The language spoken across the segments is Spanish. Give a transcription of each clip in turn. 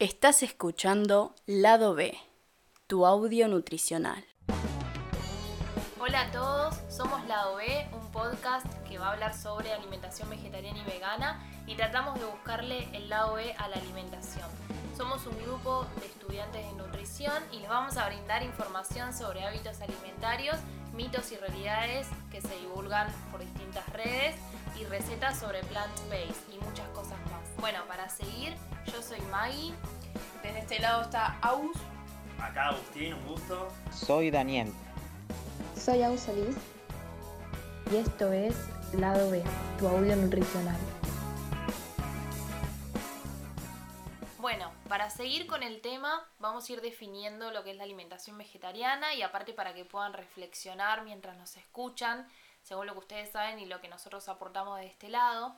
Estás escuchando Lado B, tu audio nutricional. Hola a todos, somos Lado B, un podcast que va a hablar sobre alimentación vegetariana y vegana y tratamos de buscarle el lado B a la alimentación. Somos un grupo de estudiantes de nutrición y les vamos a brindar información sobre hábitos alimentarios, mitos y realidades que se divulgan por distintas redes y recetas sobre plant-based y muchas cosas más. Bueno, para seguir, yo soy Maggie. Desde este lado está Aus. Acá Agustín, un gusto. Soy Daniel. Soy Ausolis y esto es Lado B, tu audio nutricional. Bueno, para seguir con el tema, vamos a ir definiendo lo que es la alimentación vegetariana y aparte para que puedan reflexionar mientras nos escuchan, según lo que ustedes saben y lo que nosotros aportamos de este lado.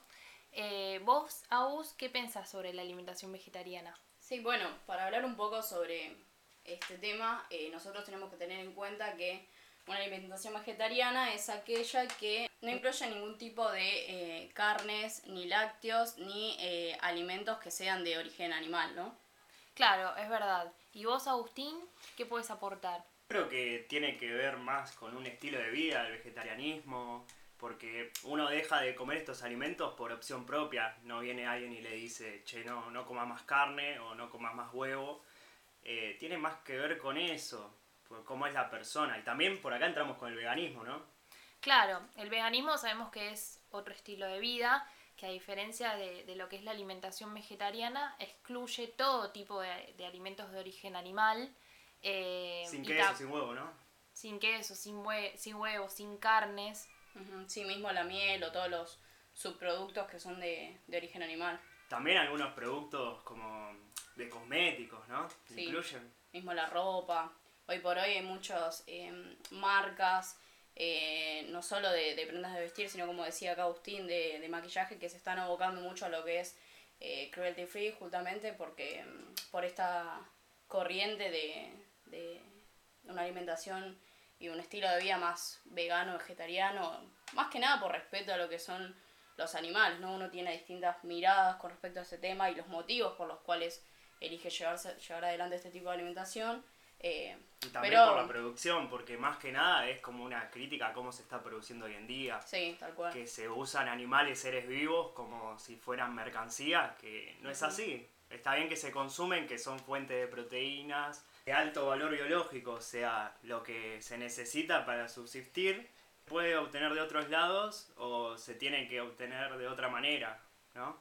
Eh, vos, Aus, ¿qué pensás sobre la alimentación vegetariana? Sí, bueno, para hablar un poco sobre este tema, eh, nosotros tenemos que tener en cuenta que una alimentación vegetariana es aquella que no incluye ningún tipo de eh, carnes, ni lácteos, ni eh, alimentos que sean de origen animal, ¿no? Claro, es verdad. ¿Y vos, Agustín, qué puedes aportar? Creo que tiene que ver más con un estilo de vida, el vegetarianismo, porque uno deja de comer estos alimentos por opción propia. No viene alguien y le dice, che, no, no comas más carne o no comas más huevo. Eh, tiene más que ver con eso, por cómo es la persona. Y también por acá entramos con el veganismo, ¿no? Claro, el veganismo sabemos que es otro estilo de vida que a diferencia de, de lo que es la alimentación vegetariana, excluye todo tipo de, de alimentos de origen animal. eh, Sin queso, sin huevo, ¿no? sin queso, sin, hue- sin huevos, sin carnes. Sí, mismo la miel o todos los subproductos que son de, de origen animal. También algunos productos como de cosméticos, ¿no? Sí. incluyen. Mismo la ropa. Hoy por hoy hay muchas eh, marcas, eh, no solo de, de prendas de vestir, sino como decía acá Agustín, de, de maquillaje que se están abocando mucho a lo que es eh, cruelty free, justamente porque mm, por esta corriente de, de una alimentación y un estilo de vida más vegano, vegetariano, más que nada por respeto a lo que son los animales, ¿no? Uno tiene distintas miradas con respecto a ese tema y los motivos por los cuales elige llevarse, llevar adelante este tipo de alimentación. eh, Y también pero, por la producción, porque más que nada es como una crítica a cómo se está produciendo hoy en día. sí, tal cual. Que se usan animales, seres vivos, como si fueran mercancías, que no es así. Está bien que se consumen, que son fuente de proteínas de alto valor biológico, o sea, lo que se necesita para subsistir, puede obtener de otros lados o se tiene que obtener de otra manera, ¿no?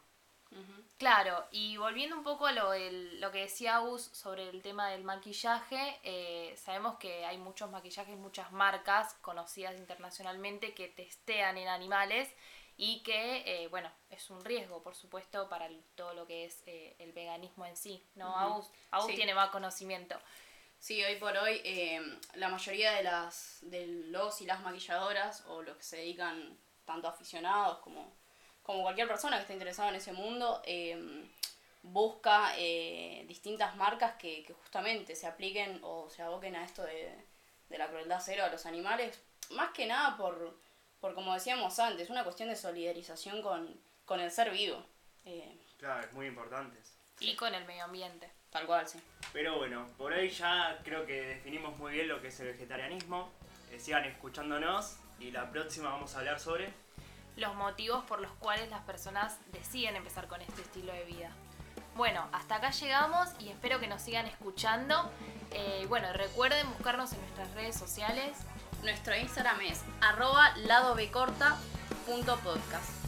Claro, y volviendo un poco a lo, del- lo que decía Agus sobre el tema del maquillaje, eh, sabemos que hay muchos maquillajes, muchas marcas conocidas internacionalmente que testean en animales y que, eh, bueno, es un riesgo, por supuesto, para el- todo lo que es eh, el veganismo en sí, ¿no? Agus Sí. tiene más conocimiento. Sí, hoy por hoy eh, la mayoría de las de los y las maquilladoras o los que se dedican tanto aficionados como, como cualquier persona que esté interesada en ese mundo eh, busca eh, distintas marcas que, que justamente se apliquen o se aboquen a esto de, de la crueldad cero a los animales, más que nada por, por como decíamos antes, una cuestión de solidarización con, con el ser vivo. Eh, Claro, es muy importante. Y con el medio ambiente. tal cual, sí. Pero bueno, por hoy ya creo que definimos muy bien lo que es el vegetarianismo. Eh, sigan escuchándonos y la próxima vamos a hablar sobre... los motivos por los cuales las personas deciden empezar con este estilo de vida. Bueno, hasta acá llegamos y espero que nos sigan escuchando. Eh, bueno, recuerden buscarnos en nuestras redes sociales. Nuestro Instagram es arroba ladobcorta.podcast.